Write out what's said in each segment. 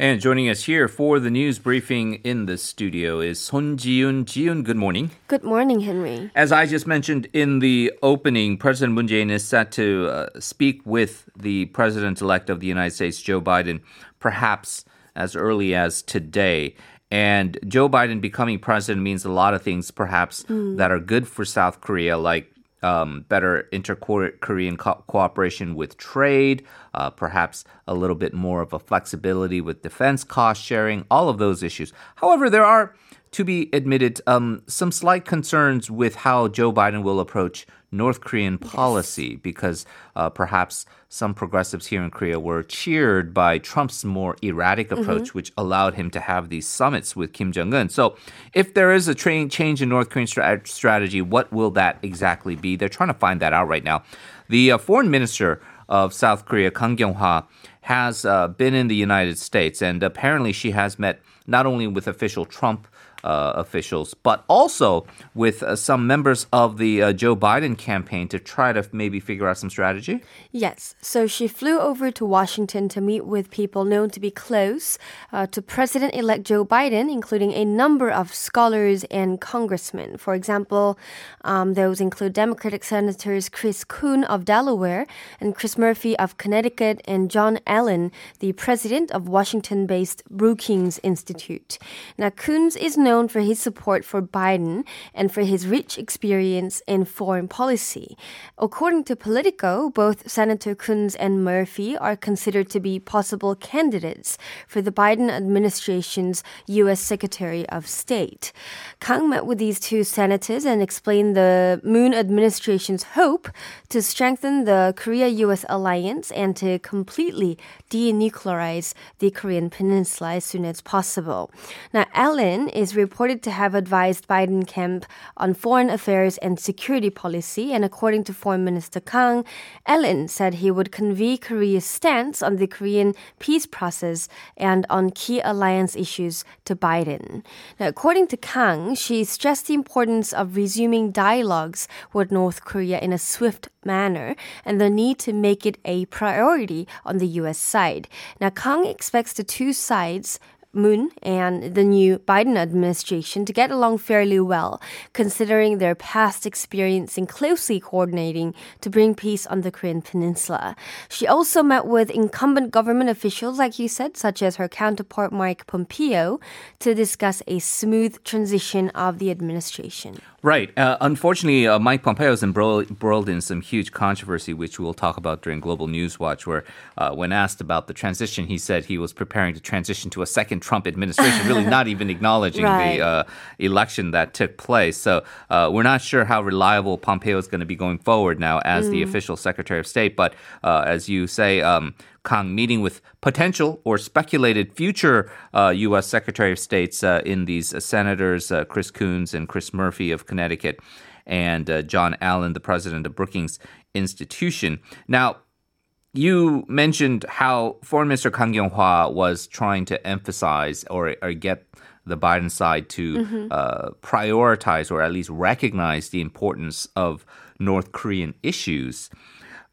And joining us here for the news briefing in the studio is Son Ji-yoon. Ji-yoon, good morning. Good morning, Henry. As I just mentioned in the opening, President Moon Jae-in is set to uh, speak with the president-elect of the United States, Joe Biden, perhaps as early as today. And Joe Biden becoming president means a lot of things, perhaps, mm. that are good for South Korea, like um, better inter-Korean co- cooperation with trade, uh, perhaps a little bit more of a flexibility with defense cost sharing, all of those issues. However, there are, to be admitted, um, some slight concerns with how Joe Biden will approach North Korean policy yes. because uh, perhaps some progressives here in Korea were cheered by Trump's more erratic mm-hmm. approach, mm-hmm. which allowed him to have these summits with Kim Jong un. So, if there is a tra- change in North Korean stra- strategy, what will that exactly be? They're trying to find that out right now. The uh, foreign minister of South Korea, Kang Kyung-hwa, has uh, been in the United States, and apparently she has met not only with official Trump uh, officials, but also with uh, some members of the uh, Joe Biden campaign to try to maybe figure out some strategy? Yes. So she flew over to Washington to meet with people known to be close uh, to President elect Joe Biden, including a number of scholars and congressmen. For example, um, those include Democratic Senators Chris Coons of Delaware and Chris Murphy of Connecticut and John Allen, the president of Washington based Brookings Institute. Now, Coons is known known for his support for Biden and for his rich experience in foreign policy. According to Politico, both Senator Coons and Murphy are considered to be possible candidates for the Biden administration's U.S. Secretary of State. Kang met with these two senators and explained the Moon administration's hope to strengthen the Korea-U.S. alliance and to completely denuclearize the Korean peninsula as soon as possible. Now, Allen is reported to have advised Biden camp on foreign affairs and security policy, and according to Foreign Minister Kang, Allen said he would convey Korea's stance on the Korean peace process and on key alliance issues to Biden. Now, according to Kang, she stressed the importance of resuming dialogues with North Korea in a swift manner and the need to make it a priority on the U.S. side. Now, Kang expects the two sides Moon and the new Biden administration to get along fairly well, considering their past experience in closely coordinating to bring peace on the Korean Peninsula. She also met with incumbent government officials, like you said, such as her counterpart Mike Pompeo, to discuss a smooth transition of the administration. Right. Uh, unfortunately, uh, Mike Pompeo is embroiled in some huge controversy, which we'll talk about during Global News Watch, where uh, when asked about the transition, he said he was preparing to transition to a second Trump administration, really not even acknowledging right. the uh, election that took place. So uh, we're not sure how reliable Pompeo is going to be going forward now as mm. the official Secretary of State. But uh, as you say, um, Kang meeting with potential or speculated future uh, U.S. Secretary of States uh, in these uh, senators, uh, Chris Coons and Chris Murphy of Connecticut, and uh, John Allen, the president of Brookings Institution. Now, you mentioned how Foreign Minister Kang Kyung-hwa was trying to emphasize or, or get the Biden side to mm-hmm. uh, prioritize or at least recognize the importance of North Korean issues.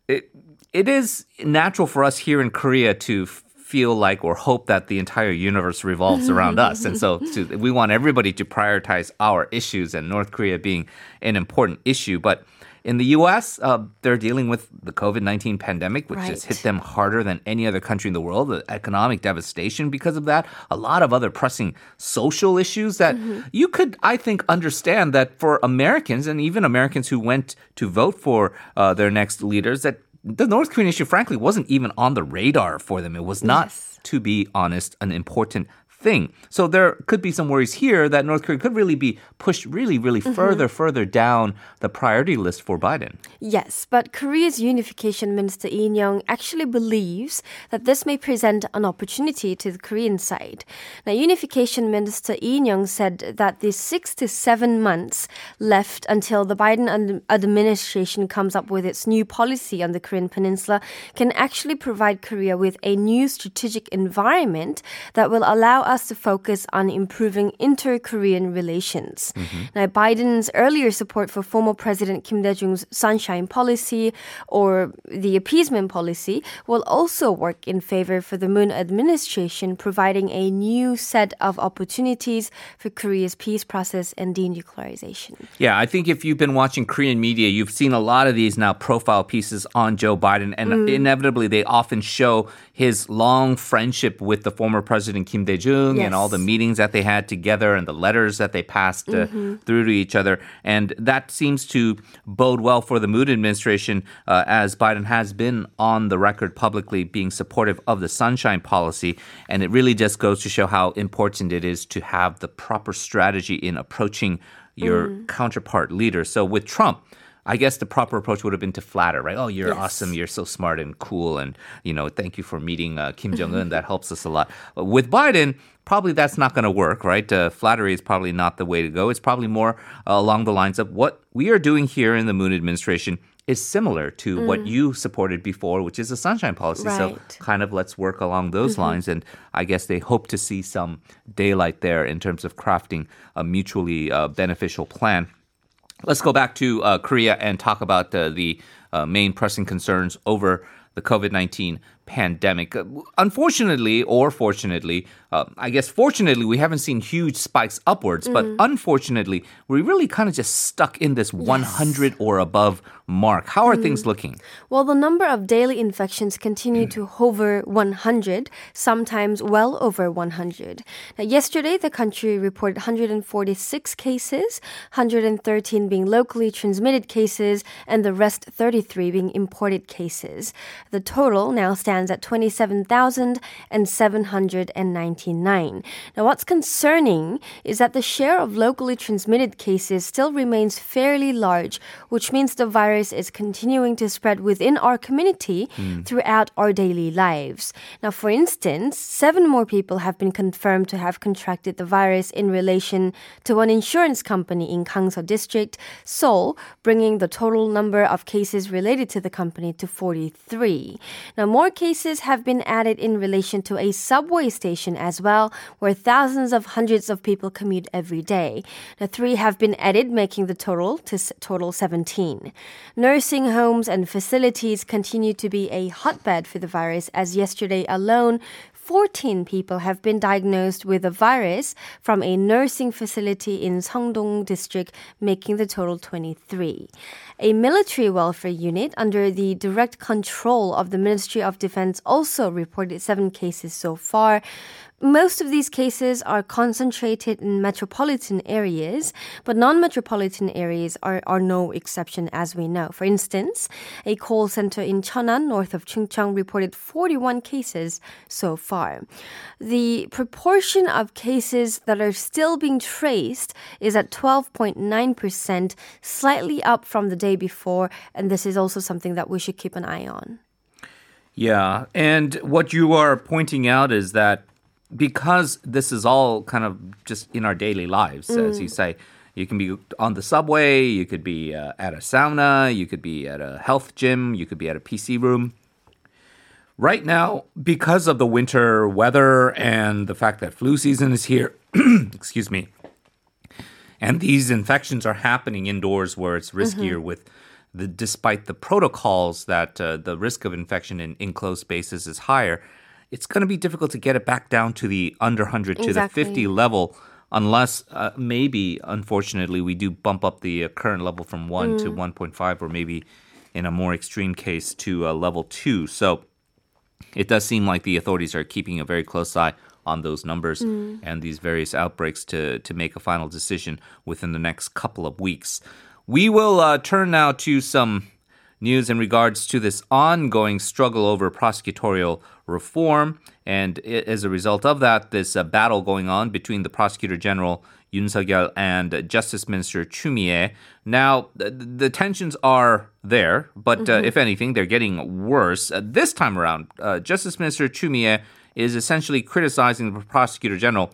It, it is natural for us here in Korea to feel like or hope that the entire universe revolves around us. And so to, we want everybody to prioritize our issues and North Korea being an important issue. But in the US, uh, they're dealing with the COVID 19 pandemic, which right. has hit them harder than any other country in the world, the economic devastation because of that, a lot of other pressing social issues that mm-hmm. you could, I think, understand that for Americans and even Americans who went to vote for uh, their next leaders, that the North Korean issue, frankly, wasn't even on the radar for them. It was not, yes. to be honest, an important thing. So there could be some worries here that North Korea could really be pushed really, really mm-hmm. further, further down the priority list for Biden. Yes, but Korea's unification minister Lee Young actually believes that this may present an opportunity to the Korean side. Now, unification minister Lee Young said that the six to seven months left until the Biden administration comes up with its new policy on the Korean peninsula can actually provide Korea with a new strategic environment that will allow us to focus on improving inter-Korean relations. Now, Biden's earlier support for former President Kim Dae-jung's sunshine policy or the appeasement policy will also work in favor for the Moon administration, providing a new set of opportunities for Korea's peace process and denuclearization. Yeah, I think if you've been watching Korean media, you've seen a lot of these now profile pieces on Joe Biden, and Mm. inevitably they often show his long friendship with the former president Kim Dae Jung and all the meetings that they had together and the letters that they passed uh, Mm-hmm. through to each other, and that seems to bode well for the Moon administration, uh, as Biden has been on the record publicly being supportive of the Sunshine Policy, and it really just goes to show how important it is to have the proper strategy in approaching your Mm. counterpart leader. So with Trump, I guess the proper approach would have been to flatter, right? Oh, you're Yes. awesome. You're so smart and cool. And, you know, thank you for meeting uh, Kim Jong un. that helps us a lot. With Biden, probably that's not going to work, right? Uh, flattery is probably not the way to go. It's probably more uh, along the lines of what we are doing here in the Moon administration is similar to what you supported before, which is a sunshine policy. So kind of let's work along those lines. And I guess they hope to see some daylight there in terms of crafting a mutually uh, beneficial plan. Let's go back to uh, Korea and talk about uh, the uh, main pressing concerns over the COVID 19 pandemic. Uh, Unfortunately, or fortunately, uh, I guess fortunately, we haven't seen huge spikes upwards, but unfortunately, we really kind of just stuck in this 100 or above mark. How are things looking? Well, the number of daily infections continue to hover 100, sometimes well over 100. Now, yesterday, the country reported 146 cases, 113 being locally transmitted cases, and the rest 33 being imported cases. The total now stands at 27,799. Now, what's concerning is that the share of locally transmitted cases still remains fairly large, which means the virus is continuing to spread within our community hmm. throughout our daily lives. Now, for instance, seven more people have been confirmed to have contracted the virus in relation to one insurance company in Gangseo district, Seoul, bringing the total number of cases related to the company to 43. Now, more cases have been added in relation to a subway station as well, where thousands of hundreds of people commute every day. The three have been added, making the total to total 17. Nursing homes and facilities continue to be a hotbed for the virus, as yesterday alone, 14 people have been diagnosed with the virus from a nursing facility in Seongdong district, making the total 23. A military welfare unit under the direct control of the Ministry of Defense also reported seven cases so far. Most of these cases are concentrated in metropolitan areas, but non metropolitan areas are, are no exception, as we know. For instance, a call center in Cheonan, north of Chungcheong, reported 41 cases so far. The proportion of cases that are still being traced is at 12.9%, slightly up from the day before, and this is also something that we should keep an eye on. Yeah. And what you are pointing out is that because this is all kind of just in our daily lives, as you say, you can be on the subway, you could be uh, at a sauna, you could be at a health gym, you could be at a PC room. Right now, because of the winter weather and the fact that flu season is here, excuse me, and these infections are happening indoors where it's riskier with the despite the protocols that uh, the risk of infection in enclosed spaces is higher it's going to be difficult to get it back down to the under 100 to the 50 level unless uh, maybe unfortunately we do bump up the uh, current level from 1 to 1.5 or maybe in a more extreme case to uh, level 2 so it does seem like the authorities are keeping a very close eye on those numbers and these various outbreaks to, to make a final decision within the next couple of weeks. We will uh, turn now to some news in regards to this ongoing struggle over prosecutorial reform. And as a result of that, this uh, battle going on between the Prosecutor General Yoon Suk-yeol and Justice Minister Chu Mie. Now, the, the tensions are there, but uh, if anything, they're getting worse. Uh, this time around, uh, Justice Minister Chu Mie is essentially criticizing the Prosecutor General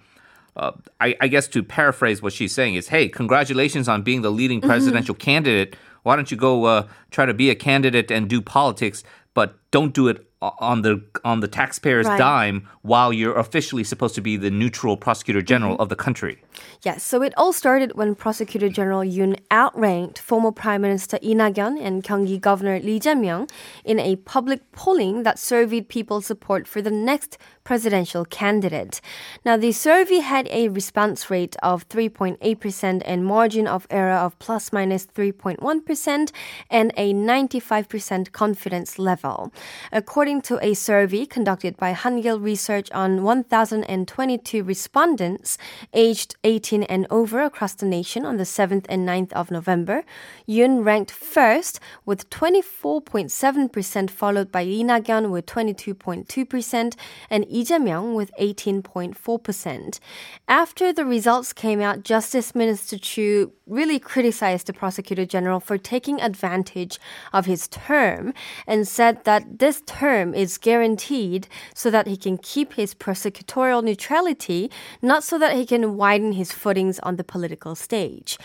uh, I, I guess to paraphrase what she's saying is, hey, congratulations on being the leading presidential candidate. Why don't you go uh, try to be a candidate and do politics, but don't do it on the on the taxpayer's Right. dime while you're officially supposed to be the neutral prosecutor general of the country. Yes, so it all started when Prosecutor General Yoon outranked former Prime Minister Lee Nak-yeon and Gyeonggi Governor Lee Jae-myung in a public polling that surveyed people's support for the next presidential candidate. Now, the survey had a response rate of 3.8% and margin of error of plus minus 3.1 and a 95% confidence level. According to a survey conducted by Hangil Research on 1,022 respondents aged 18 and over across the nation on the 7th and 9th of November, Yoon ranked first with 24.7%, followed by Lee Nak-yeon with 22.2% and Lee Jae-myung with 18.4%. After the results came out, Justice Minister Chu really criticized the prosecutor general for taking advantage of his term and said that this term is guaranteed so that he can keep his prosecutorial neutrality, not so that he can widen his footings on the political stage.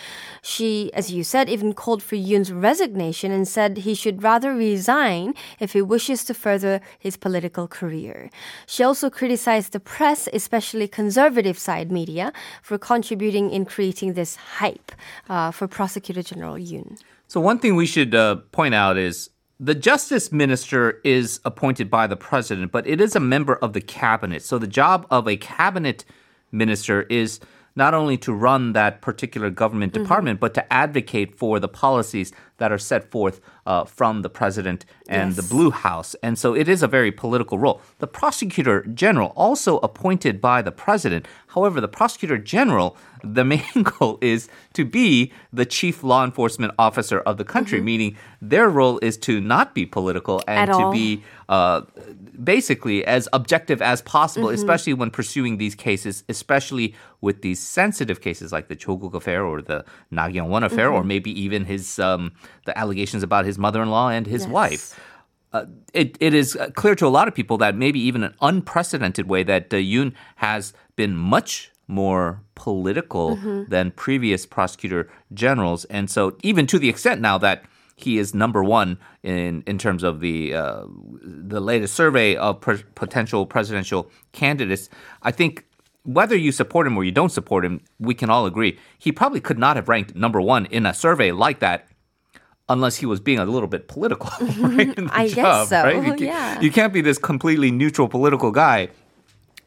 She, as you said, even called for Yoon's resignation and said he should rather resign if he wishes to further his political career. She also criticized the press, especially conservative side media, for contributing in creating this hype uh, for Prosecutor General Yoon. So one thing we should uh, point out is the justice minister is appointed by the president, but it is a member of the cabinet. So the job of a cabinet minister is not only to run that particular government department, but to advocate for the policies that are set forth uh, from the president and the Blue House. And so it is a very political role. The prosecutor general, also appointed by the president. However, the prosecutor general, the main goal is to be the chief law enforcement officer of the country, meaning their role is to not be political and Mm-hmm. At to all. be uh, basically as objective as possible, Mm-hmm. especially when pursuing these cases, especially with these sensitive cases like the Cho Kuk affair or the Na Kyung-won affair, Mm-hmm. or maybe even his um, the allegations about his mother-in-law and his Yes. wife. Uh, it, it is uh, clear to a lot of people that maybe even an unprecedented way that uh, Yoon has been much more political Mm-hmm. than previous prosecutor generals, and so even to the extent now that he is number one in in terms of the uh, the latest survey of pre- potential presidential candidates. I think whether you support him or you don't support him, we can all agree he probably could not have ranked number one in a survey like that unless he was being a little bit political, right? I job, guess so, Right? You, can't, yeah. you can't be this completely neutral political guy.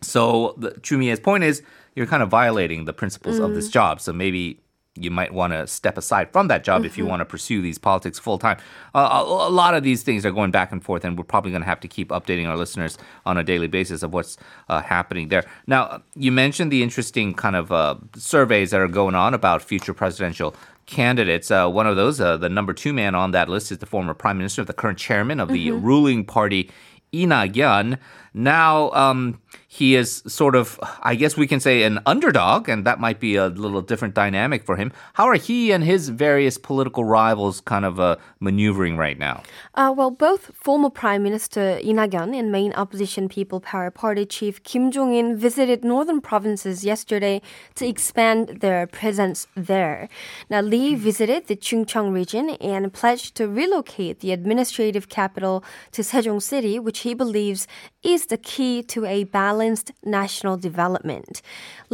So the Chu Mie's point is you're kind of violating the principles of Mm. this job. So maybe you might want to step aside from that job if you Mm-hmm. want to pursue these politics full time. Uh, a, a lot of these things are going back and forth, and we're probably going to have to keep updating our listeners on a daily basis of what's uh, happening there. Now, you mentioned the interesting kind of uh, surveys that are going on about future presidential candidates. Uh, one of those, uh, the number two man on that list, is the former prime minister, the current chairman of the ruling party, Lee Nak-yeon. Now, um, he is sort of, I guess we can say, an underdog, and that might be a little different dynamic for him. How are he and his various political rivals kind of uh, maneuvering right now? Uh, well, both former Prime Minister Nak-yeon and main opposition People Power Party chief Kim Jong-in visited northern provinces yesterday to expand their presence there. Now, Lee visited the Chungcheong region and pledged to relocate the administrative capital to Sejong City, which he believes is the key to a balanced national development.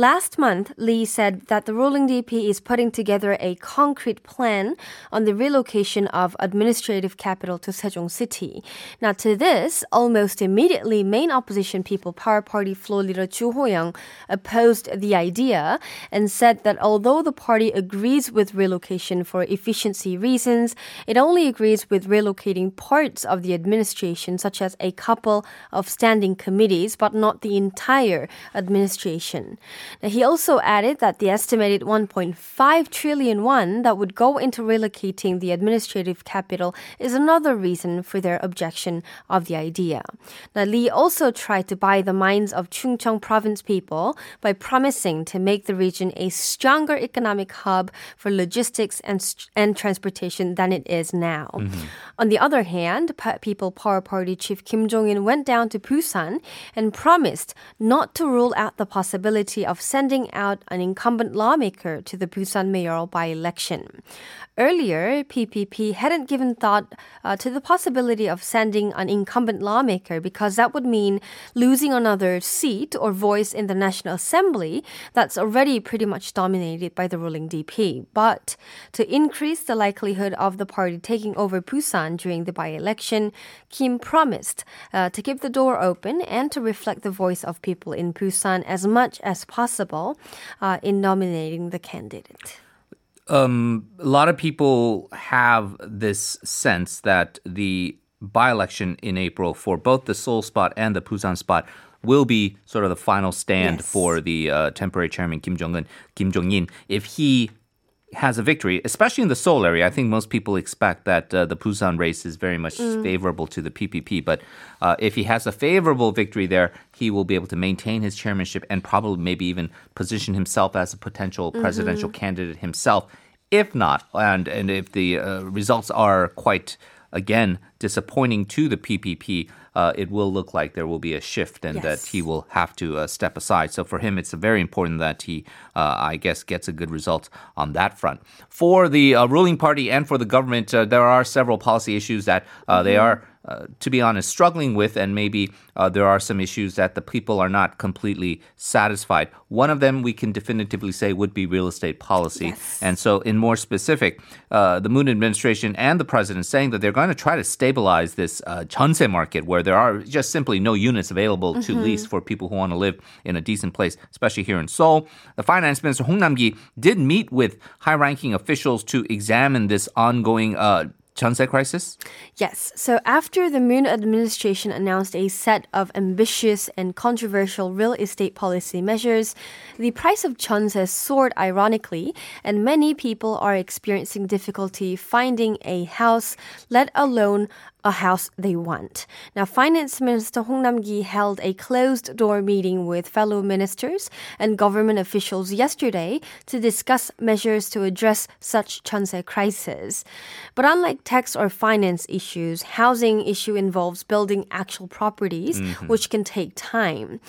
Last month, Lee said that the ruling DP is putting together a concrete plan on the relocation of administrative capital to Sejong City. Now, to this, almost immediately, main opposition People Power Party floor leader Chu Ho-young opposed the idea and said that although the party agrees with relocation for efficiency reasons, it only agrees with relocating parts of the administration, such as a couple of standing committees, but not the entire administration. Now, he also added that the estimated 1.5 trillion won that would go into relocating the administrative capital is another reason for their objection of the idea. Now, Lee also tried to buy the minds of Chungcheong province people by promising to make the region a stronger economic hub for logistics and, and transportation than it is now. Mm-hmm. On the other hand, People Power Party chief Kim Jong-in went down to Busan and promised promised not to rule out the possibility of sending out an incumbent lawmaker to the Busan mayoral by election. Earlier, PPP hadn't given thought uh, to the possibility of sending an incumbent lawmaker because that would mean losing another seat or voice in the National Assembly that's already pretty much dominated by the ruling DP. But to increase the likelihood of the party taking over Busan during the by election, Kim promised uh, to keep the door open and to reflect the voice of people in Busan as much as possible uh, in nominating the candidate um, a lot of people have this sense that the by election in April for both the Seoul spot and the Busan spot will be sort of the final stand Yes. for the uh, temporary chairman Kim Jong Un, Kim Jong In. If he has a victory, especially in the Seoul area, I think most people expect that uh, the Busan race is very much favorable to the PPP. But uh, if he has a favorable victory there, he will be able to maintain his chairmanship and probably maybe even position himself as a potential presidential candidate himself. If not, and and if the uh, results are quite again disappointing to the PPP, uh, it will look like there will be a shift and that he will have to uh, step aside. So for him, it's very important that he, uh, I guess, gets a good result on that front. For the uh, ruling party and for the government, uh, there are several policy issues that uh, they are. Uh, to be honest, struggling with, and maybe uh, there are some issues that the people are not completely satisfied. One of them we can definitively say would be real estate policy. Yes. And so, in more specific, uh, the Moon administration and the president saying that they're going to try to stabilize this uh, chunse market where there are just simply no units available to lease for people who want to live in a decent place, especially here in Seoul. The finance minister Hong Nam-gi did meet with high-ranking officials to examine this ongoing chunse crisis. Yes. So after the Moon administration announced a set of ambitious and controversial real estate policy measures, the price of has soared ironically, and many people are experiencing difficulty finding a house, let alone a house they want. Now, Finance Minister Hong Nam-gi held a closed-door meeting with fellow ministers and government officials yesterday to discuss measures to address such chunse crisis. But unlike tax or finance issues, housing issue involves building actual properties, mm-hmm. which can take time.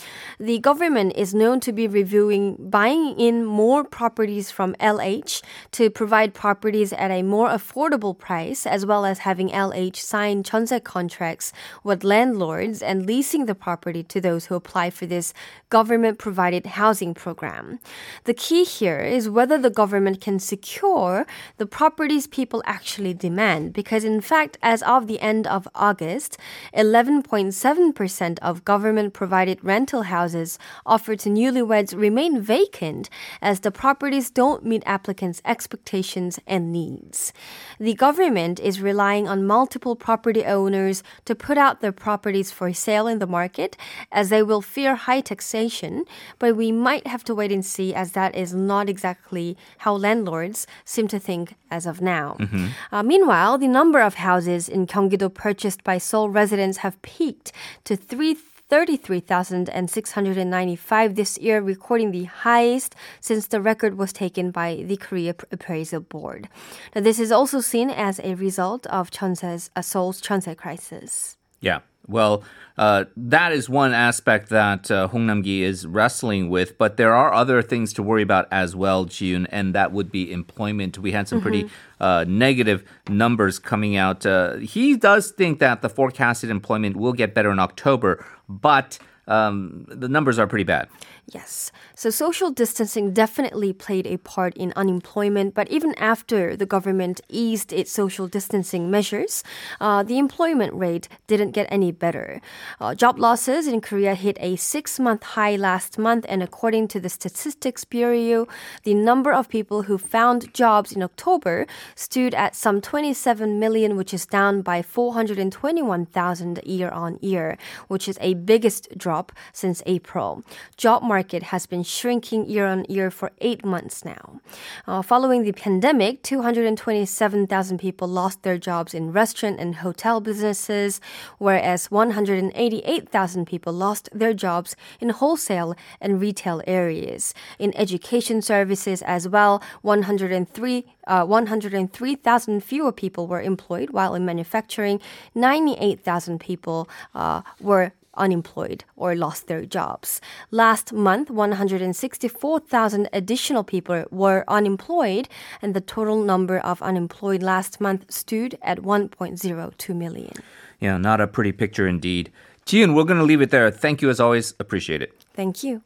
The government is known to be reviewing buying in more properties from LH to provide properties at a more affordable price, as well as having LH sign chunse contracts with landlords and leasing the property to those who apply for this government provided housing program. The key here is whether the government can secure the properties people actually demand, because in fact, as of the end of August, 11.7% of government provided rental houses offered to newlyweds remain vacant as the properties don't meet applicants' expectations and needs. The government is relying on multiple property owners to put out their properties for sale in the market as they will fear high taxation, but we might have to wait and see as that is not exactly how landlords seem to think as of now. Uh, meanwhile, the number of houses in Gyeonggi-do purchased by Seoul residents have peaked to 3 33,695 this year, recording the highest since the record was taken by the Korea Appraisal Board. Now, this is also seen as a result of Chonse's, uh, Seoul's Chonse crisis. Yeah. Well, uh, that is one aspect that uh, Hong Nam-gi is wrestling with, but there are other things to worry about as well, Ji-yoon, and that would be employment. We had some pretty uh, negative numbers coming out. Uh, he does think that the forecasted employment will get better in October, but um, the numbers are pretty bad. Yes. So social distancing definitely played a part in unemployment, but even after the government eased its social distancing measures, uh, the employment rate didn't get any better. Uh, job losses in Korea hit a six month high last month, and according to the Statistics Bureau, the number of people who found jobs in October stood at some 27 million, which is down by 421,000 year on year, which is a biggest drop since April. Job market has been shrinking year on year for eight months now. Uh, following the pandemic, 227,000 people lost their jobs in restaurant and hotel businesses, whereas 188,000 people lost their jobs in wholesale and retail areas. In education services as well, 103 uh, 103,000 fewer people were employed, while in manufacturing, 98,000 people uh, were unemployed or lost their jobs. Last month, 164,000 additional people were unemployed, and the total number of unemployed last month stood at 1.02 million. Yeah, not a pretty picture indeed. Ji-yoon, we're going to leave it there. Thank you as always. Appreciate it. Thank you.